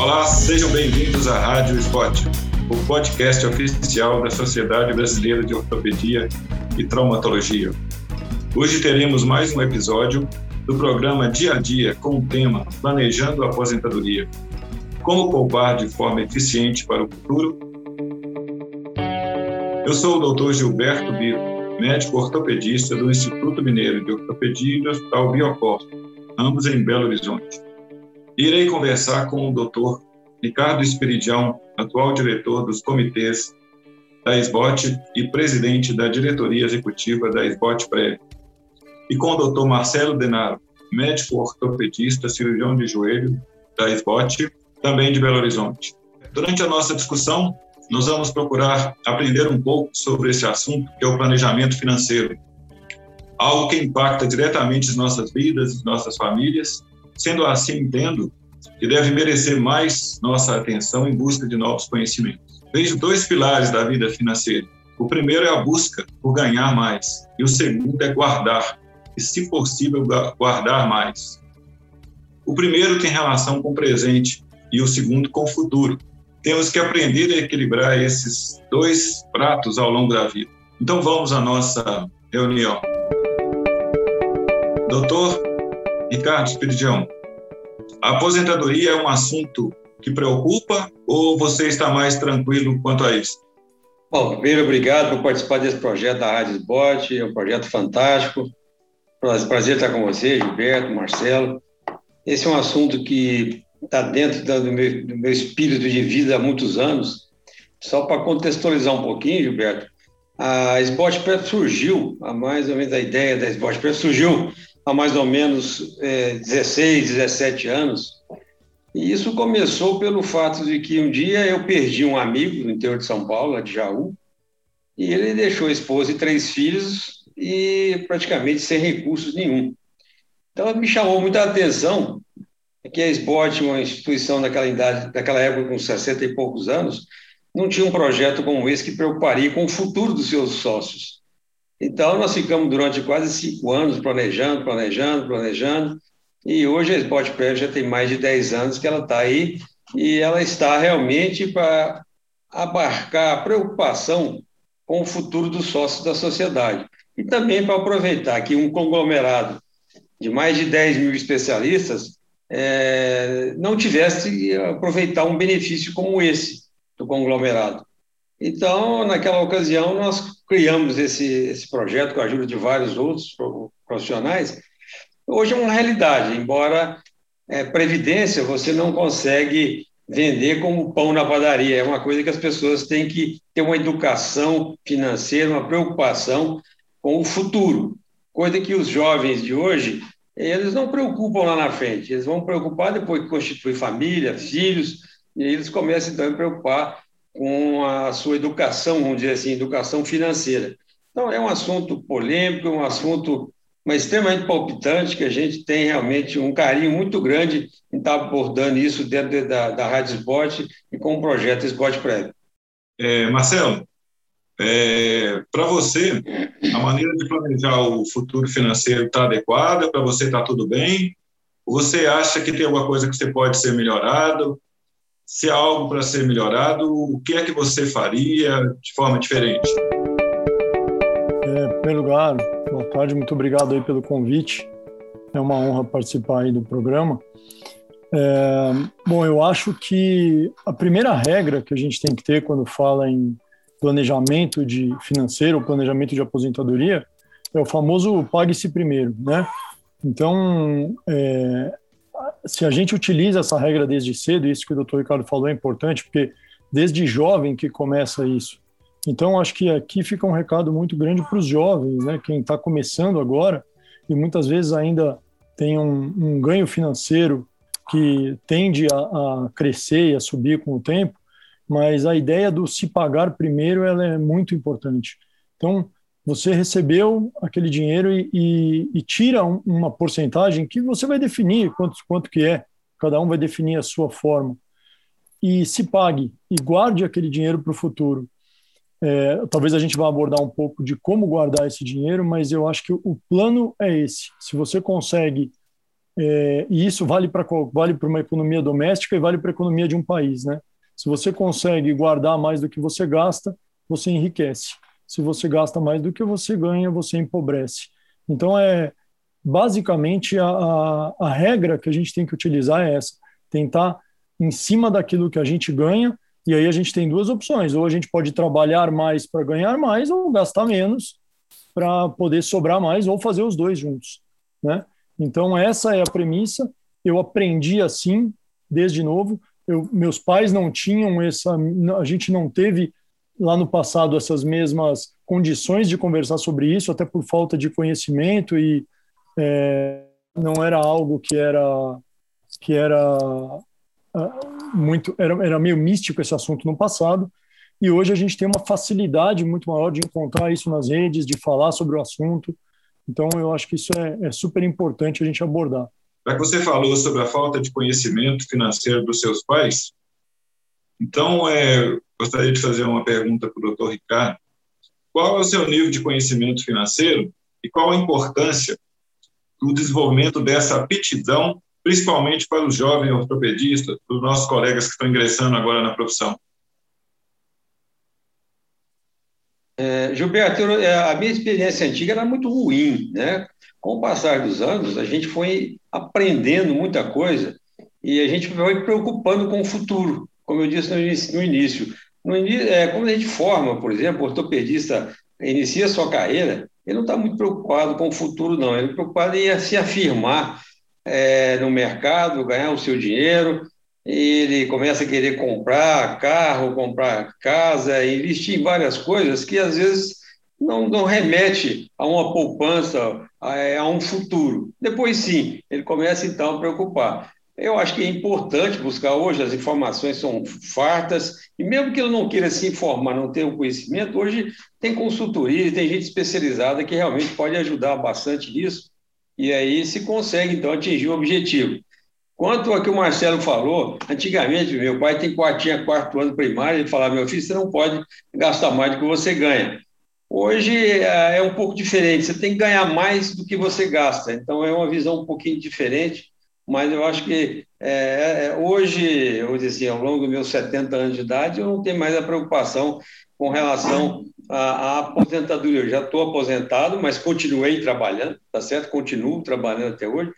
Olá, sejam bem-vindos à Rádio Spot, o podcast oficial da Sociedade Brasileira de Ortopedia e Traumatologia. Hoje teremos mais um episódio do programa Dia a Dia com o tema Planejando a Aposentadoria. Como poupar de forma eficiente para o futuro? Eu sou o Dr. Gilberto Biro, médico ortopedista do Instituto Mineiro de Ortopedia e do Hospital Biocor, ambos em Belo Horizonte. Irei conversar com o Dr. Ricardo Espiridião, atual diretor dos comitês da SBOT e presidente da diretoria executiva da SBOT Prévio, e com o Dr. Marcelo Denaro, médico ortopedista, cirurgião de joelho da SBOT, também de Belo Horizonte. Durante a nossa discussão, nós vamos procurar aprender um pouco sobre esse assunto, que é o planejamento financeiro, algo que impacta diretamente as nossas vidas, as nossas famílias Sendo assim, entendo que deve merecer mais nossa atenção em busca de novos conhecimentos. Vejo dois pilares da vida financeira. O primeiro é a busca por ganhar mais, e o segundo é guardar, e, se possível, guardar mais. O primeiro tem relação com o presente e o segundo com o futuro. Temos que aprender a equilibrar esses dois pratos ao longo da vida. Então vamos à nossa reunião. Doutor Ricardo Espiridião, a aposentadoria é um assunto que preocupa ou você está mais tranquilo quanto a isso? Bom, primeiro, obrigado por participar desse projeto da Rádio Sport, é um projeto fantástico. Prazer estar com você, Gilberto, Marcelo. Esse é um assunto que está dentro do meu, do meu espírito de vida há muitos anos. Só para contextualizar um pouquinho, Gilberto, a Sport Prep surgiu, a mais ou menos a ideia da Sport Prep surgiu há mais ou menos é, 16, 17 anos. E isso começou pelo fato de que um dia eu perdi um amigo no interior de São Paulo, de Jaú, e ele deixou a esposa e três filhos e praticamente sem recursos nenhum. Então me chamou muita atenção que a SBOT, uma instituição daquela idade, daquela época com 60 e poucos anos, não tinha um projeto como esse que preocuparia com o futuro dos seus sócios. Então, nós ficamos durante quase cinco anos planejando, planejando, planejando, e hoje a Sport Prévia já tem mais de 10 anos que ela está aí, e ela está realmente para abarcar a preocupação com o futuro dos sócios da sociedade. E também para aproveitar que um conglomerado de mais de 10 mil especialistas é, não tivesse aproveitar um benefício como esse do conglomerado. Então, naquela ocasião, nós criamos esse, esse projeto com a ajuda de vários outros profissionais. Hoje é uma realidade, embora é, previdência você não consegue vender como pão na padaria. É uma coisa que as pessoas têm que ter uma educação financeira, uma preocupação com o futuro. Coisa que os jovens de hoje, eles não preocupam lá na frente. Eles vão preocupar depois que constitui família, filhos, e eles começam então a preocupar com a sua educação, vamos dizer assim, educação financeira. Então, é um assunto polêmico, um assunto mas extremamente palpitante, que a gente tem realmente um carinho muito grande em estar abordando isso dentro da, da Rádio Sport e com o projeto Sport Prévio. É, Marcelo, é, para você, a maneira de planejar o futuro financeiro está adequada? Para você está tudo bem? Você acha que tem alguma coisa que você pode ser melhorado? Se há algo para ser melhorado, o que é que você faria de forma diferente? É, em primeiro lugar, boa tarde, muito obrigado aí pelo convite. É uma honra participar aí do programa. É, bom, eu acho que a primeira regra que a gente tem que ter quando fala em planejamento de financeiro, planejamento de aposentadoria, é o famoso pague-se primeiro, né? Então, é, se a gente utiliza essa regra desde cedo, isso que o doutor Ricardo falou é importante, porque desde jovem que começa isso. Então, acho que aqui fica um recado muito grande para os jovens, né? Quem está começando agora e muitas vezes ainda tem um, um ganho financeiro que tende a, a, crescer e a subir com o tempo, mas a ideia do se pagar primeiro ela é muito importante. Então, você recebeu aquele dinheiro e, e, e tira um, uma porcentagem que você vai definir quanto, quanto que é, cada um vai definir a sua forma, e se pague e guarde aquele dinheiro para o futuro. É, talvez a gente vá abordar um pouco de como guardar esse dinheiro, mas eu acho que o plano é esse. Se você consegue é, e isso vale para vale uma economia doméstica e vale para a economia de um país, né? Se você consegue guardar mais do que você gasta, você enriquece. Se você gasta mais do que você ganha, você empobrece. Então é basicamente a, a, a regra que a gente tem que utilizar é essa: tentar em cima daquilo que a gente ganha. E aí a gente tem duas opções: ou a gente pode trabalhar mais para ganhar mais, ou gastar menos para poder sobrar mais, ou fazer os dois juntos, né? Então, essa é a premissa. Eu aprendi assim, desde novo. Eu, meus pais não tinham essa. A gente não teve lá no passado essas mesmas condições de conversar sobre isso, até por falta de conhecimento e é, não era algo que era que era uh, muito era, era meio místico esse assunto no passado e hoje a gente tem uma facilidade muito maior de encontrar isso nas redes, de falar sobre o assunto. Então, eu acho que isso é, é super importante a gente abordar. Já que você falou sobre a falta de conhecimento financeiro dos seus pais, então, é, gostaria de fazer uma pergunta para o doutor Ricardo. Qual é o seu nível de conhecimento financeiro e qual a importância do desenvolvimento dessa aptidão, principalmente para os jovens ortopedistas, para os nossos colegas que estão ingressando agora na profissão? É, Gilberto, é, a minha experiência antiga era muito ruim, né? Com o passar dos anos, a gente foi aprendendo muita coisa e a gente foi preocupando com o futuro, como eu disse no início. É, quando a gente forma, por exemplo, o ortopedista inicia sua carreira, ele não está muito preocupado com o futuro, não. Ele está preocupado em se afirmar é, no mercado, ganhar o seu dinheiro, ele começa a querer comprar carro, comprar casa, investir em várias coisas que às vezes não, não remete a uma poupança, a, a, um futuro. Depois sim, ele começa então a preocupar. Eu acho que é importante buscar hoje, as informações são fartas, e mesmo que ele não queira se informar, não ter o conhecimento, hoje tem consultoria, tem gente especializada que realmente pode ajudar bastante nisso, e aí se consegue então atingir o objetivo. Quanto ao que o Marcelo falou, antigamente, meu pai tem quarto, tinha quarto ano primário, ele falava, meu filho, você não pode gastar mais do que você ganha. Hoje é, é um pouco diferente, você tem que ganhar mais do que você gasta, então é uma visão um pouquinho diferente, mas eu acho que é, é hoje, eu dizia, ao longo dos meus 70 anos de idade, eu não tenho mais a preocupação com relação à, aposentadoria. Eu já estou aposentado, mas continuei trabalhando, tá certo? Continuo trabalhando até hoje,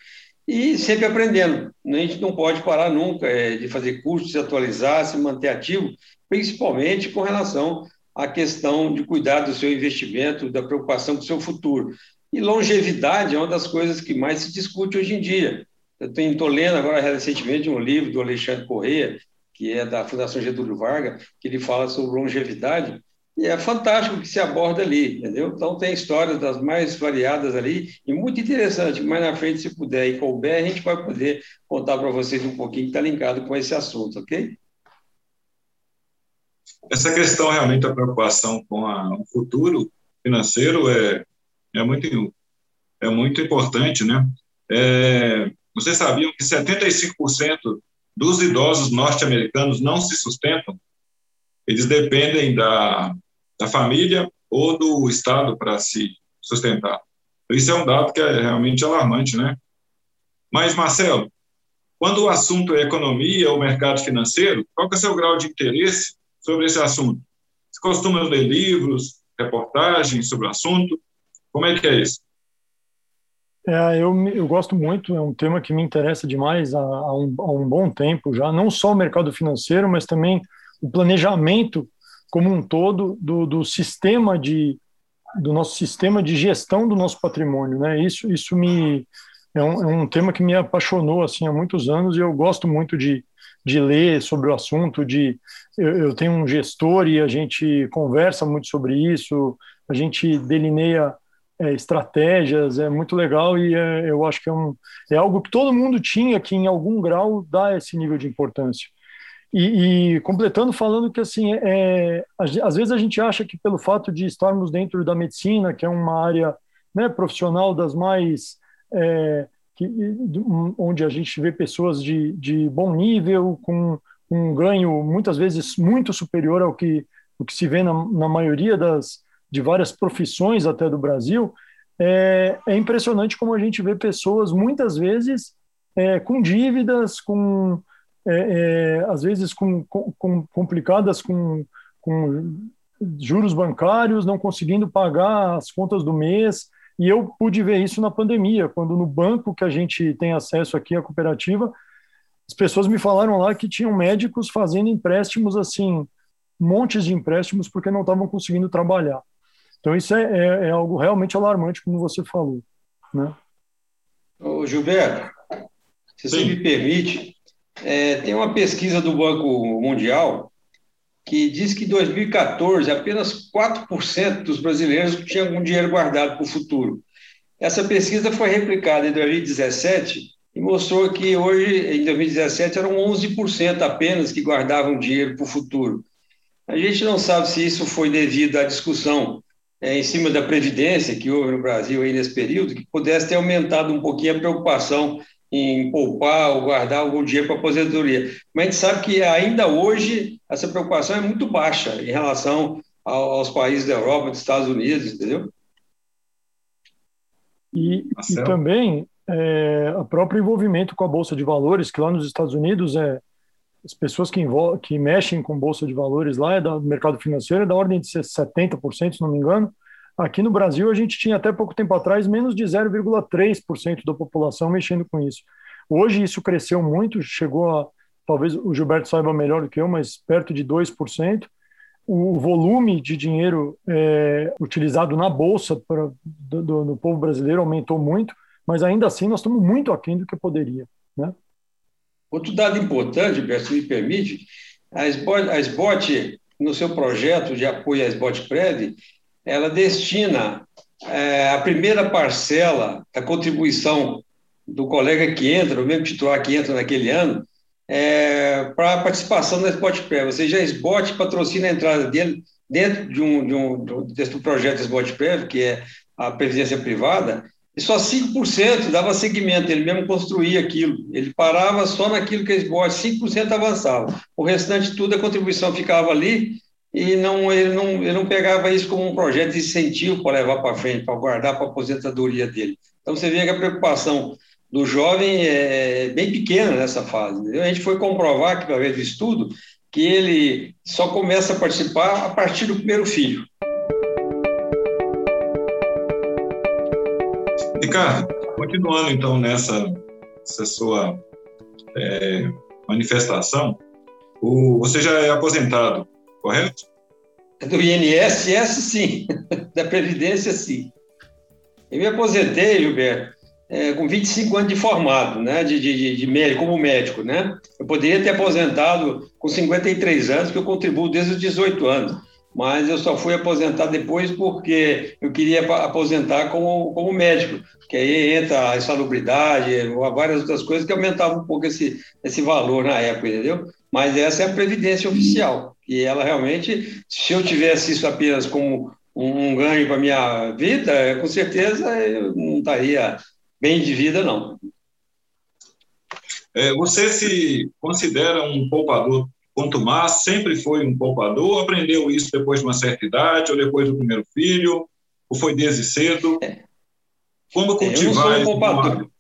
e sempre aprendendo. A gente não pode parar nunca é, de fazer cursos, se atualizar, se manter ativo, principalmente com relação à questão de cuidar do seu investimento, da preocupação com o seu futuro. E longevidade é uma das coisas que mais se discute hoje em dia. Eu estou lendo agora recentemente um livro do Alexandre Correia, que é da Fundação Getúlio Vargas, que ele fala sobre longevidade, e é fantástico que se aborda ali, entendeu? Então tem histórias das mais variadas ali e muito interessante. Mais na frente, se puder e couber, a gente vai poder contar para vocês um pouquinho que está linkado com esse assunto, ok? Essa questão realmente da preocupação com a, o futuro financeiro é, é, muito, é muito importante, né? É, vocês sabiam que 75% dos idosos norte-americanos não se sustentam? Eles dependem da, da família ou do Estado para se sustentar. Isso é um dado que é realmente alarmante, né? Mas, Marcelo, quando o assunto é economia ou mercado financeiro, qual é o seu grau de interesse sobre esse assunto? Você costuma ler livros, reportagens sobre o assunto? Como é que é isso? É, eu, eu gosto muito, é um tema que me interessa demais há, há, um, há um bom tempo já, não só o mercado financeiro, mas também o planejamento como um todo do, do sistema de do nosso sistema de gestão do nosso patrimônio, né? Isso isso me é um, é um tema que me apaixonou assim há muitos anos e eu gosto muito de, de ler sobre o assunto. De eu, eu tenho um gestor e a gente conversa muito sobre isso. A gente delineia é, estratégias, é muito legal e é, eu acho que é, um, é algo que todo mundo tinha que em algum grau dá esse nível de importância. E, e, completando falando que assim é, às vezes a gente acha que pelo fato de estarmos dentro da medicina que é uma área né, profissional das mais é, que, onde a gente vê pessoas de, de bom nível com um ganho muitas vezes muito superior ao que o que se vê na, na maioria das de várias profissões até do Brasil é, é impressionante como a gente vê pessoas muitas vezes é, com dívidas, com é, é, às vezes com, com, complicadas com, com juros bancários, não conseguindo pagar as contas do mês. E eu pude ver isso na pandemia, quando no banco que a gente tem acesso aqui à cooperativa, as pessoas me falaram lá que tinham médicos fazendo empréstimos assim, montes de empréstimos porque não estavam conseguindo trabalhar. Então isso é, é, é algo realmente alarmante, como você falou, né? Ô, Gilberto, se Sim. você me permite, é, tem uma pesquisa do Banco Mundial que diz que em 2014 apenas 4% dos brasileiros tinham algum dinheiro guardado para o futuro. Essa pesquisa foi replicada em 2017 e mostrou que hoje, em 2017, eram 11% apenas que guardavam dinheiro para o futuro. A gente não sabe se isso foi devido à discussão é, em cima da Previdência que houve no Brasil aí nesse período, que pudesse ter aumentado um pouquinho a preocupação em poupar ou guardar algum dinheiro para a aposentadoria. Mas a gente sabe que ainda hoje essa preocupação é muito baixa em relação aos países da Europa, dos Estados Unidos, entendeu? E, e também é, o próprio envolvimento com a Bolsa de Valores, que lá nos Estados Unidos é as pessoas que, que mexem com Bolsa de Valores lá é do mercado financeiro é da ordem de 70%, se não me engano, Aqui no Brasil, a gente tinha até pouco tempo atrás menos de 0,3% da população mexendo com isso. Hoje, isso cresceu muito, chegou a, talvez o Gilberto saiba melhor do que eu, mas perto de 2%. O volume de dinheiro é, utilizado na bolsa pra, do, do, do, povo brasileiro aumentou muito, mas ainda assim nós estamos muito aquém do que poderia. Né? Outro dado importante, Gilberto, se me permite, a SBOT, a SBOT, no seu projeto de apoio à SBOT Prev, ela destina é, a primeira parcela da contribuição do colega que entra, o mesmo titular que entra naquele ano, é, para a participação na Spot Pré. Ou seja, a Spot patrocina a entrada dele dentro de um, de um, do projeto Spot Pré, que é a previdência privada, e só 5% dava seguimento, ele mesmo construía aquilo. Ele parava só naquilo que a Spot, 5% avançava. O restante tudo, a contribuição ficava ali e não ele, não ele não pegava isso como um projeto de incentivo para levar para frente, para guardar para a aposentadoria dele. Então você vê que a preocupação do jovem é bem pequena nessa fase. A gente foi comprovar que, através do estudo, que ele só começa a participar a partir do primeiro filho. Ricardo, continuando então nessa, nessa sua é, manifestação, o, você já é aposentado correto? Do INSS, sim. da Previdência, sim. Eu me aposentei, Gilberto, é, com 25 anos de formado, né, de, de, de médico, como médico, né? Eu poderia ter aposentado com 53 anos, que eu contribuo desde os 18 anos, mas eu só fui aposentado depois porque eu queria aposentar como, como médico, que aí entra a insalubridade, várias outras coisas que aumentavam um pouco esse, esse valor na época, entendeu? Mas essa é a previdência oficial, e ela realmente, se eu tivesse isso apenas como um ganho para minha vida, com certeza eu não estaria bem de vida, não. É, você se considera um poupador quanto mais? Sempre foi um poupador? Aprendeu isso depois de uma certa idade, ou depois do primeiro filho? Ou foi desde cedo? É. Como cultivar é, eu não sou um poupador.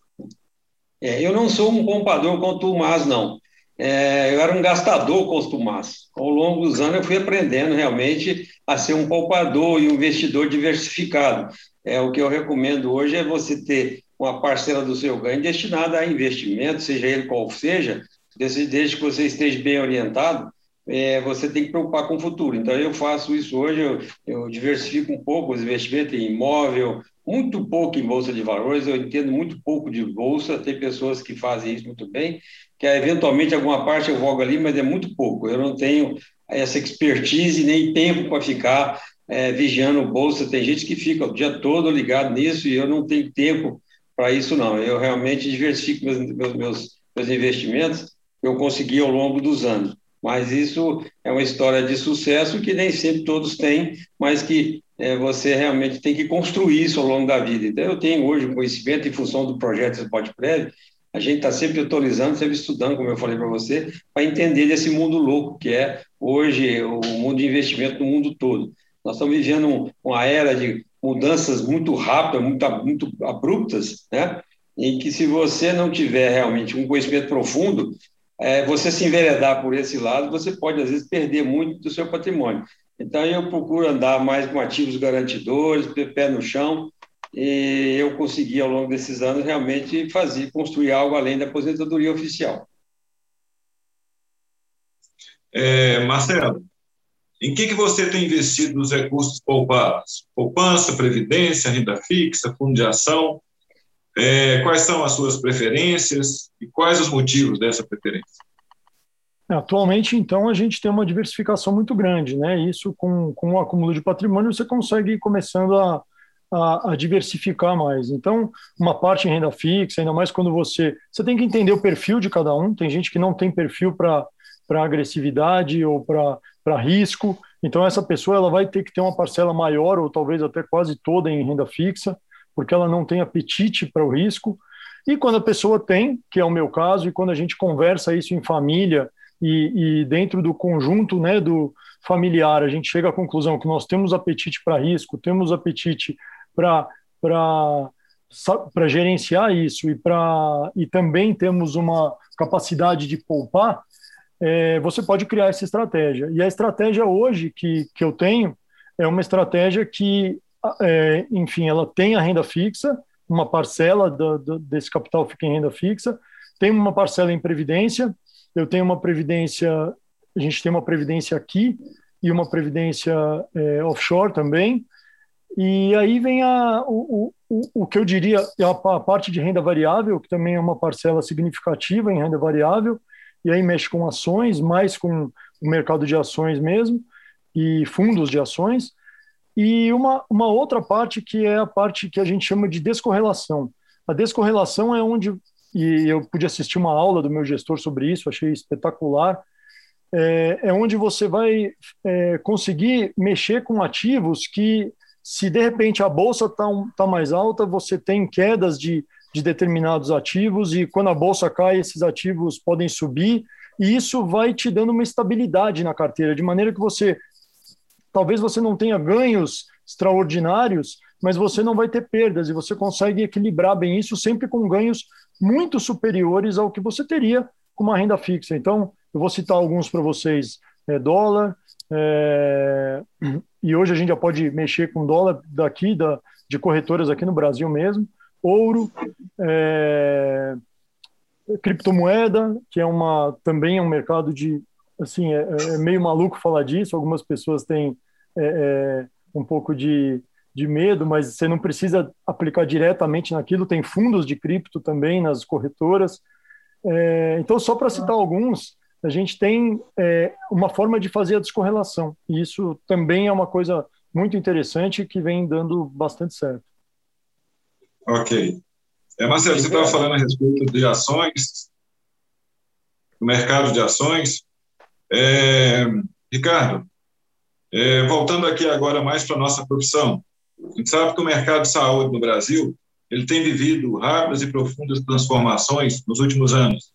É, eu não sou um poupador mais, não é, eu era um gastador costumaz. Ao longo dos anos, eu fui aprendendo realmente a ser um poupador e um investidor diversificado. É, o que eu recomendo hoje é você ter uma parcela do seu ganho destinada a investimento, seja ele qual seja, desde, desde que você esteja bem orientado, é, você tem que preocupar com o futuro. Então, eu faço isso hoje, eu, eu diversifico um pouco os investimentos em imóvel, muito pouco em bolsa de valores, eu entendo muito pouco de bolsa, tem pessoas que fazem isso muito bem, que eventualmente alguma parte eu vogo ali, mas é muito pouco. Eu não tenho essa expertise nem tempo para ficar é, vigiando bolsa. Tem gente que fica o dia todo ligado nisso e eu não tenho tempo para isso, não. Eu realmente diversifico meus, meus, meus investimentos, eu consegui ao longo dos anos. Mas isso é uma história de sucesso que nem sempre todos têm, mas que é, você realmente tem que construir isso ao longo da vida. Então, eu tenho hoje um conhecimento em função do projeto Spot Prévio, a gente está sempre atualizando, sempre estudando, como eu falei para você, para entender desse mundo louco que é hoje o mundo de investimento no mundo todo. Nós estamos vivendo uma era de mudanças muito rápidas, muito, muito abruptas, né? em que se você não tiver realmente um conhecimento profundo, é, você se enveredar por esse lado, você pode, às vezes, perder muito do seu patrimônio. Então, eu procuro andar mais com ativos garantidores, pé no chão, e eu consegui, ao longo desses anos, realmente fazer, construir algo além da aposentadoria oficial. É, Marcelo, em que, que você tem investido os recursos poupados? Poupança, previdência, renda fixa, fundo de ação? É, quais são as suas preferências e quais os motivos dessa preferência? Atualmente, então, a gente tem uma diversificação muito grande, né? Isso, com, com o acúmulo de patrimônio, você consegue ir começando a, a, a, diversificar mais. Então, uma parte em renda fixa, ainda mais quando você. Você tem que entender o perfil de cada um. Tem gente que não tem perfil para agressividade ou para risco. Então, essa pessoa ela vai ter que ter uma parcela maior, ou talvez até quase toda em renda fixa, porque ela não tem apetite para o risco. E quando a pessoa tem, que é o meu caso, e quando a gente conversa isso em família e, e dentro do conjunto né, do familiar, a gente chega à conclusão que nós temos apetite para risco, temos apetite para para gerenciar isso e para e também temos uma capacidade de poupar, é, você pode criar essa estratégia. E a estratégia hoje que, que eu tenho é uma estratégia que, é, enfim, ela tem a renda fixa, uma parcela do, do, desse capital fica em renda fixa, tem uma parcela em previdência eu tenho uma previdência, a gente tem uma previdência aqui e uma previdência é, offshore também. E aí vem a, o, o, o que eu diria é a, a parte de renda variável, que também é uma parcela significativa em renda variável, e aí mexe com ações, mais com o mercado de ações mesmo, e fundos de ações. E uma, uma outra parte que é a parte que a gente chama de descorrelação. A descorrelação é onde e eu pude assistir uma aula do meu gestor sobre isso, achei espetacular. É, é onde você vai é, conseguir mexer com ativos que, se de repente a bolsa está tá mais alta, você tem quedas de, de determinados ativos, e quando a bolsa cai, esses ativos podem subir, e isso vai te dando uma estabilidade na carteira, de maneira que você talvez você não tenha ganhos extraordinários, mas você não vai ter perdas e você consegue equilibrar bem isso sempre com ganhos muito superiores ao que você teria com uma renda fixa. Então, eu vou citar alguns para vocês: é, dólar, é, e hoje a gente já pode mexer com dólar daqui, da, de corretoras aqui no Brasil mesmo, ouro, é, criptomoeda, que é uma também é um mercado de assim é, é meio maluco falar disso. Algumas pessoas têm é, é, um pouco de de medo, mas você não precisa aplicar diretamente naquilo. Tem fundos de cripto também nas corretoras. É, então, só para citar alguns, a gente tem é, uma forma de fazer a descorrelação. E isso também é uma coisa muito interessante que vem dando bastante certo. Ok. É, Marcelo, você estava falando a respeito de ações, do mercado de ações. É, Ricardo, é, voltando aqui agora mais para a nossa profissão, a gente sabe que o mercado de saúde no Brasil ele tem vivido rápidas e profundas transformações nos últimos anos.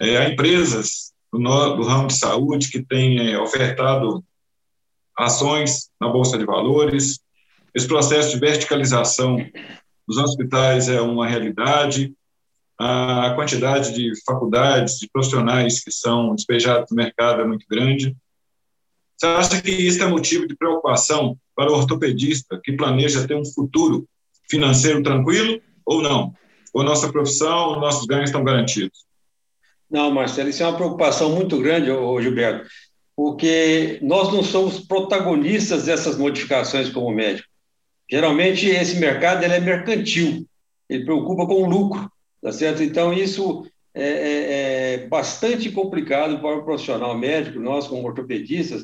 É, há empresas do, no, do, ramo de saúde que têm é, ofertado ações na Bolsa de Valores. Esse processo de verticalização dos hospitais é uma realidade. A quantidade de faculdades, de profissionais que são despejados no mercado é muito grande. Você acha que isso é motivo de preocupação para o ortopedista que planeja ter um futuro financeiro tranquilo ou não? Ou nossa profissão, nossos ganhos estão garantidos? Não, Marcelo, isso é uma preocupação muito grande, Gilberto, porque nós não somos protagonistas dessas modificações como médico. Geralmente, esse mercado ele é mercantil, ele preocupa com o lucro, tá certo? Então, isso é, é, é bastante complicado para o profissional médico, nós como ortopedistas,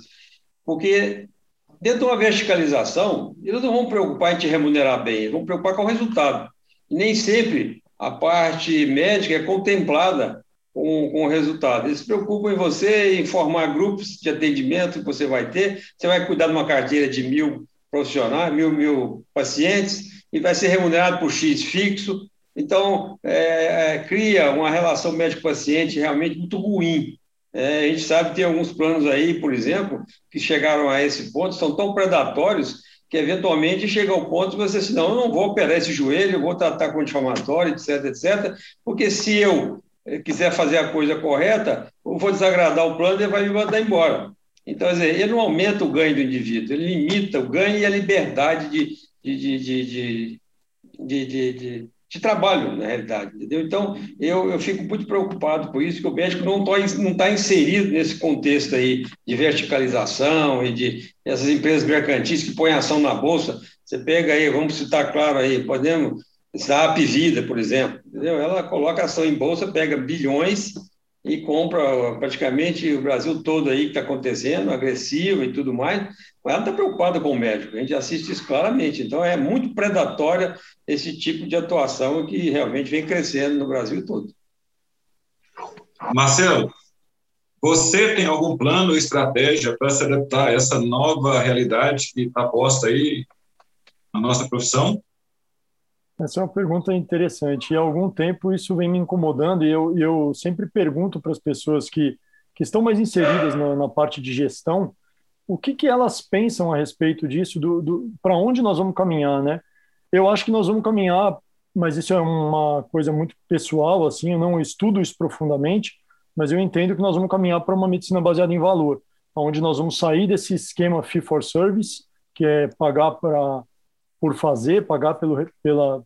porque dentro de uma verticalização, eles não vão preocupar em te remunerar bem, eles vão preocupar com o resultado. E nem sempre a parte médica é contemplada com, com o resultado. Eles se preocupam em você, em formar grupos de atendimento que você vai ter. Você vai cuidar de uma carteira de mil profissionais, mil, mil pacientes, e vai ser remunerado por X fixo. Então, é, é, cria uma relação médico-paciente realmente muito ruim. É, a gente sabe que tem alguns planos aí, por exemplo, que chegaram a esse ponto, são tão predatórios que eventualmente chega ao ponto de você dizer, não, eu não vou operar esse joelho, eu vou tratar com anti-inflamatório, etc, etc, porque se eu eh, quiser fazer a coisa correta, eu vou desagradar o plano e ele vai me mandar embora. Então, dizer, ele não aumenta o ganho do indivíduo, ele limita o ganho e a liberdade de, de, de, de, de trabalho, na realidade, entendeu? Então, eu, eu fico muito preocupado com isso, que o médico não está não tá inserido nesse contexto aí de verticalização e de essas empresas mercantis que põem ação na Bolsa. Você pega aí, vamos citar claro aí, podemos, a Apivida, por exemplo, entendeu? Ela coloca ação em Bolsa, pega bilhões e compra praticamente o Brasil todo aí que está acontecendo, agressivo e tudo mais, ela está preocupada com o médico, a gente assiste isso claramente. Então, é muito predatória esse tipo de atuação que realmente vem crescendo no Brasil todo. Marcelo, você tem algum plano ou estratégia para se adaptar a essa nova realidade que está posta aí na nossa profissão? Essa é uma pergunta interessante. E há algum tempo isso vem me incomodando e eu, eu sempre pergunto para as pessoas que, que estão mais inseridas na, na parte de gestão o que, que elas pensam a respeito disso, do, do para onde nós vamos caminhar, né? Eu acho que nós vamos caminhar, mas isso é uma coisa muito pessoal, assim, eu não estudo isso profundamente, mas eu entendo que nós vamos caminhar para uma medicina baseada em valor, onde nós vamos sair desse esquema fee for service, que é pagar para por fazer, pagar pelo, pela,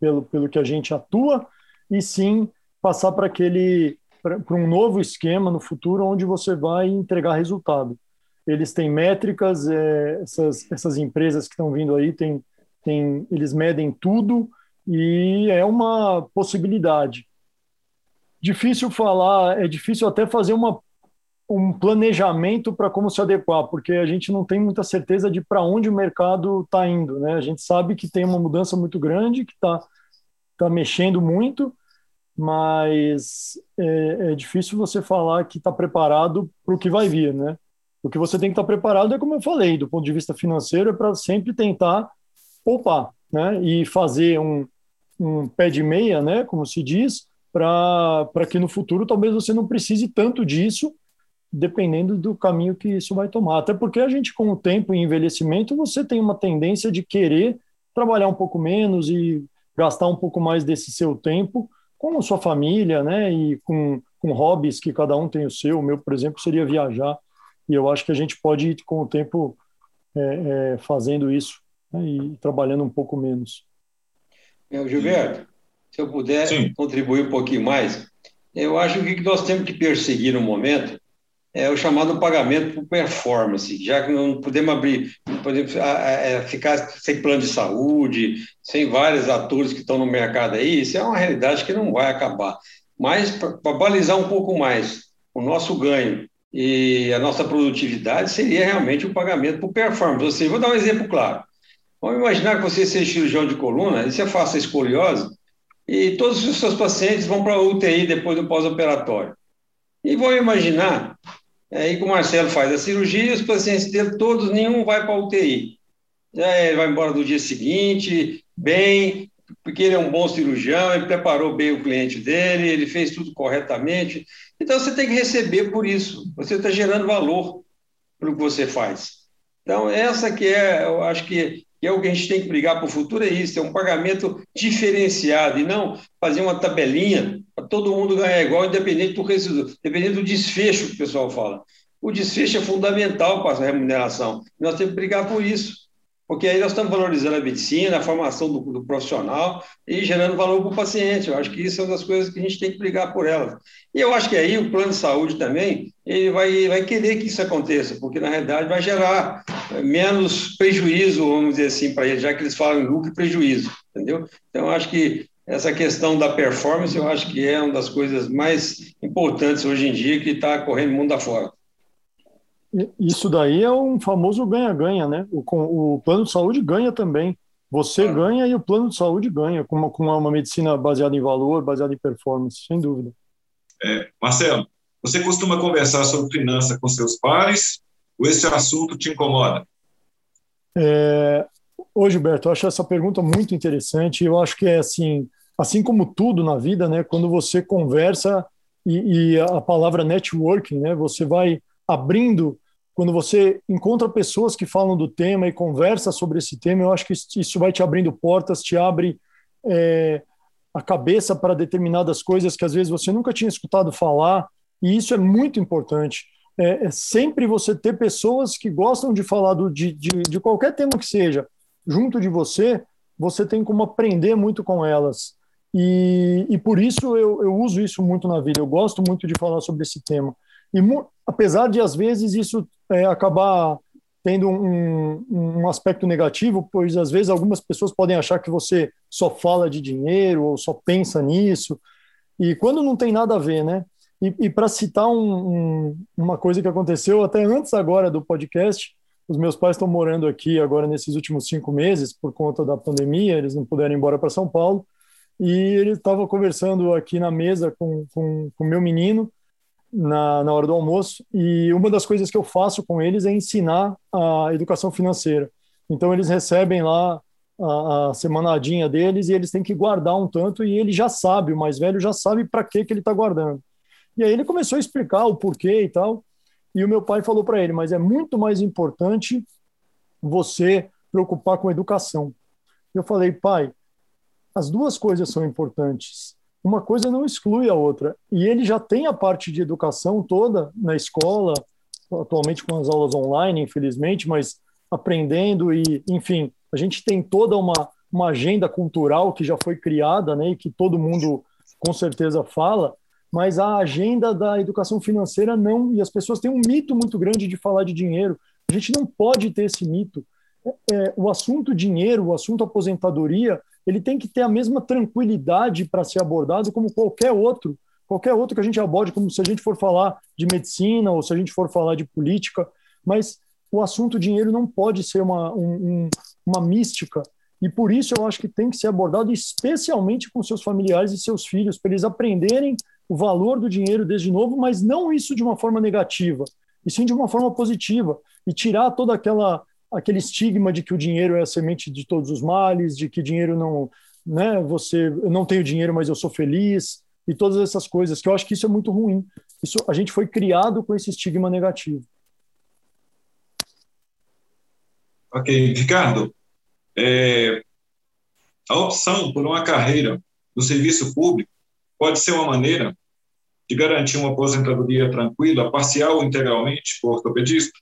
pelo, pelo que a gente atua, e sim passar para aquele para um novo esquema no futuro onde você vai entregar resultado eles têm métricas, é, essas, essas empresas que estão vindo aí, tem, tem, eles medem tudo e é uma possibilidade. Difícil falar, é difícil até fazer uma, um planejamento para como se adequar, porque a gente não tem muita certeza de para onde o mercado está indo. Né? A gente sabe que tem uma mudança muito grande, que está tá mexendo muito, mas é, é difícil você falar que está preparado para o que vai vir, né? O que você tem que estar preparado é, como eu falei, do ponto de vista financeiro, é para sempre tentar poupar, né? E fazer um, um pé de meia, né? Como se diz, para que no futuro talvez você não precise tanto disso, dependendo do caminho que isso vai tomar. Até porque a gente, com o tempo e envelhecimento, você tem uma tendência de querer trabalhar um pouco menos e gastar um pouco mais desse seu tempo com a sua família, né? E com, com hobbies que cada um tem o seu. O meu, por exemplo, seria viajar e eu acho que a gente pode ir com o tempo é, é, fazendo isso né, e trabalhando um pouco menos. Meu, Gilberto, se eu puder Sim. contribuir um pouquinho mais, eu acho que o que nós temos que perseguir no momento é o chamado pagamento por performance, já que não podemos abrir, não podemos é, ficar sem plano de saúde, sem vários atores que estão no mercado aí, isso é uma realidade que não vai acabar. Mas para balizar um pouco mais o nosso ganho e a nossa produtividade seria realmente o pagamento por performance. Ou seja, vou dar um exemplo claro. Vamos imaginar que você seja cirurgião de coluna e você faça escoliose e todos os seus pacientes vão para a UTI depois do pós-operatório. E vamos imaginar aí que o Marcelo faz a cirurgia os pacientes dele, todos, nenhum vai para a UTI. É, ele vai embora no dia seguinte, bem, porque ele é um bom cirurgião, ele preparou bem o cliente dele, ele fez tudo corretamente. Então você tem que receber por isso. Você está gerando valor pelo que você faz. Então essa que é, eu acho que é o que a gente tem que brigar para o futuro é isso, é um pagamento diferenciado e não fazer uma tabelinha para todo mundo ganhar igual, independente do resultado, independente do desfecho que o pessoal fala. O desfecho é fundamental para a remuneração. Nós temos que brigar por isso porque aí nós estamos valorizando a medicina, a formação do, do profissional e gerando valor para o paciente. Eu acho que isso é uma das coisas que a gente tem que brigar por elas. E eu acho que aí o plano de saúde também ele vai, vai querer que isso aconteça, porque na realidade vai gerar menos prejuízo, vamos dizer assim, para eles, já que eles falam em lucro e prejuízo, entendeu? Então, eu acho que essa questão da performance, eu acho que é uma das coisas mais importantes hoje em dia que está correndo mundo afora. Isso daí é um famoso ganha-ganha, né? O, o plano de saúde ganha também. Você ganha e o plano de saúde ganha, com uma, com uma medicina baseada em valor, baseada em performance, sem dúvida. É, Marcelo, você costuma conversar sobre finança com seus pares ou esse assunto te incomoda? É, ô Gilberto, eu acho essa pergunta muito interessante. Eu acho que é assim, assim como tudo na vida, né? Quando você conversa e, e a palavra networking, né? Você vai abrindo quando você encontra pessoas que falam do tema e conversa sobre esse tema, eu acho que isso vai te abrindo portas, te abre é, a cabeça para determinadas coisas que às vezes você nunca tinha escutado falar, e isso é muito importante. É, é sempre você ter pessoas que gostam de falar do, de, de, de qualquer tema que seja junto de você, você tem como aprender muito com elas. E, e por isso eu, eu uso isso muito na vida, eu gosto muito de falar sobre esse tema. E apesar de, às vezes, isso é, acabar tendo um, um, aspecto negativo, pois às vezes algumas pessoas podem achar que você só fala de dinheiro ou só pensa nisso, e quando não tem nada a ver, né? E, e para citar um, uma coisa que aconteceu até antes agora do podcast, os meus pais estão morando aqui agora nesses últimos cinco meses por conta da pandemia, eles não puderam ir embora para São Paulo, e ele estava conversando aqui na mesa com o com, meu menino, na, na hora do almoço, e uma das coisas que eu faço com eles é ensinar a educação financeira. Então, eles recebem lá a, a semanadinha deles e eles têm que guardar um tanto, e ele já sabe, o mais velho já sabe para que, que ele está guardando. E aí ele começou a explicar o porquê e tal, e o meu pai falou para ele: mas é muito mais importante você preocupar com educação. Eu falei, pai, as duas coisas são importantes uma coisa não exclui a outra. E ele já tem a parte de educação toda na escola, atualmente com as aulas online, infelizmente, mas aprendendo e, enfim, a gente tem toda uma, uma agenda cultural que já foi criada, né, e que todo mundo com certeza fala, mas a agenda da educação financeira não, e as pessoas têm um mito muito grande de falar de dinheiro. A gente não pode ter esse mito. É, é o assunto dinheiro, o assunto aposentadoria, ele tem que ter a mesma tranquilidade para ser abordado como qualquer outro, qualquer outro que a gente aborde, como se a gente for falar de medicina ou se a gente for falar de política, mas o assunto dinheiro não pode ser uma, um, uma mística, e por isso eu acho que tem que ser abordado especialmente com seus familiares e seus filhos, para eles aprenderem o valor do dinheiro desde novo, mas não isso de uma forma negativa, e sim de uma forma positiva, e tirar toda aquela aquele estigma de que o dinheiro é a semente de todos os males, de que dinheiro não, né, você, eu não tenho dinheiro, mas eu sou feliz, e todas essas coisas, que eu acho que isso é muito ruim. Isso, a gente foi criado com esse estigma negativo. Ok, Ricardo, é, a opção por uma carreira no serviço público pode ser uma maneira de garantir uma aposentadoria tranquila, parcial ou integralmente, por ortopedista?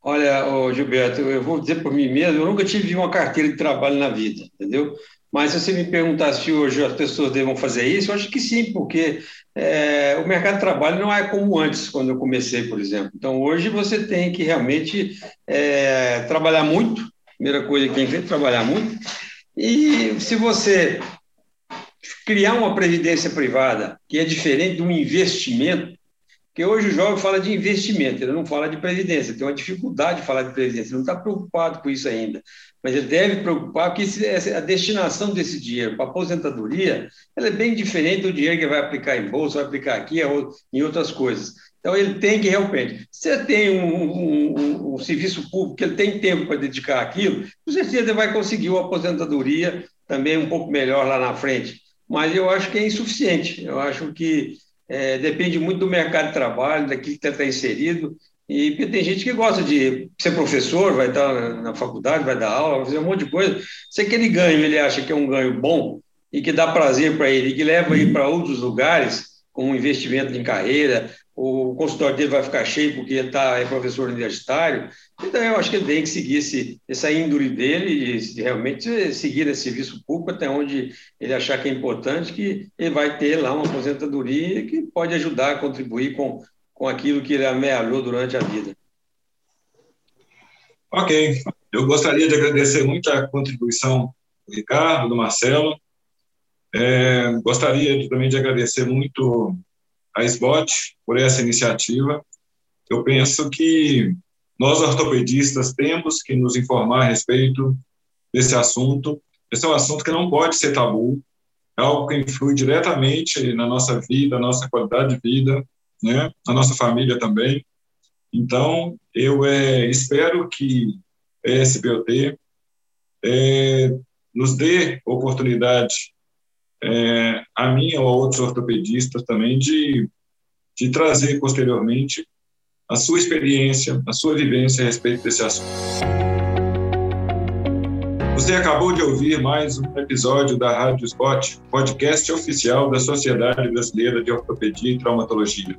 Olha, Gilberto, eu vou dizer por mim mesmo, eu nunca tive uma carteira de trabalho na vida, entendeu? Mas se você me perguntar se hoje as pessoas devem fazer isso, eu acho que sim, porque é, o mercado de trabalho não é como antes, quando eu comecei, por exemplo. Então, hoje você tem que realmente é, trabalhar muito, primeira coisa que tem que trabalhar muito, e se você criar uma previdência privada, que é diferente de um investimento, porque hoje o jovem fala de investimento, ele não fala de previdência, tem uma dificuldade de falar de previdência, ele não está preocupado com isso ainda. Mas ele deve preocupar porque a destinação desse dinheiro para aposentadoria ela é bem diferente do dinheiro que vai aplicar em bolsa, vai aplicar aqui ou em outras coisas. Então, ele tem que realmente. Se você tem um, um, um serviço público que ele tem tempo para dedicar aquilo, com certeza ele vai conseguir uma aposentadoria também um pouco melhor lá na frente. Mas eu acho que é insuficiente. Eu acho que é, depende muito do mercado de trabalho, daquilo que está inserido. E tem gente que gosta de ser professor, vai estar na faculdade, vai dar aula, vai fazer um monte de coisa. Se aquele ganho ele acha que é um ganho bom e que dá prazer para ele, e que leva ele para outros lugares, como investimento em carreira, o consultório dele vai ficar cheio porque ele tá, é professor universitário. Então, eu acho que ele tem que seguir esse, essa índole dele e realmente seguir esse serviço público até onde ele achar que é importante, que ele vai ter lá uma aposentadoria que pode ajudar a contribuir com, com aquilo que ele amealhou durante a vida. Ok. Eu gostaria de agradecer muito a contribuição do Ricardo, do Marcelo. É, gostaria de, também de agradecer muito a SBOT por essa iniciativa. Eu penso que nós, ortopedistas, temos que nos informar a respeito desse assunto. Esse é um assunto que não pode ser tabu, é algo que influi diretamente na nossa vida, na nossa qualidade de vida, né? na nossa família também. Então, eu é, espero que a SBOT é, nos dê oportunidade é, a mim ou a outros ortopedistas também de, de trazer posteriormente a sua experiência, a sua vivência a respeito desse assunto. Você acabou de ouvir mais um episódio da Rádio Spot, podcast oficial da Sociedade Brasileira de Ortopedia e Traumatologia.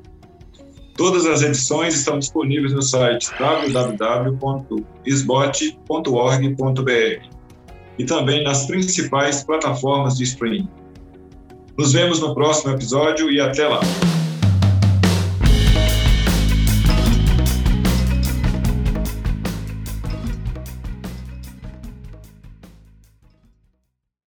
Todas as edições estão disponíveis no site www.sbot.org.br e também nas principais plataformas de streaming. Nos vemos no próximo episódio e até lá!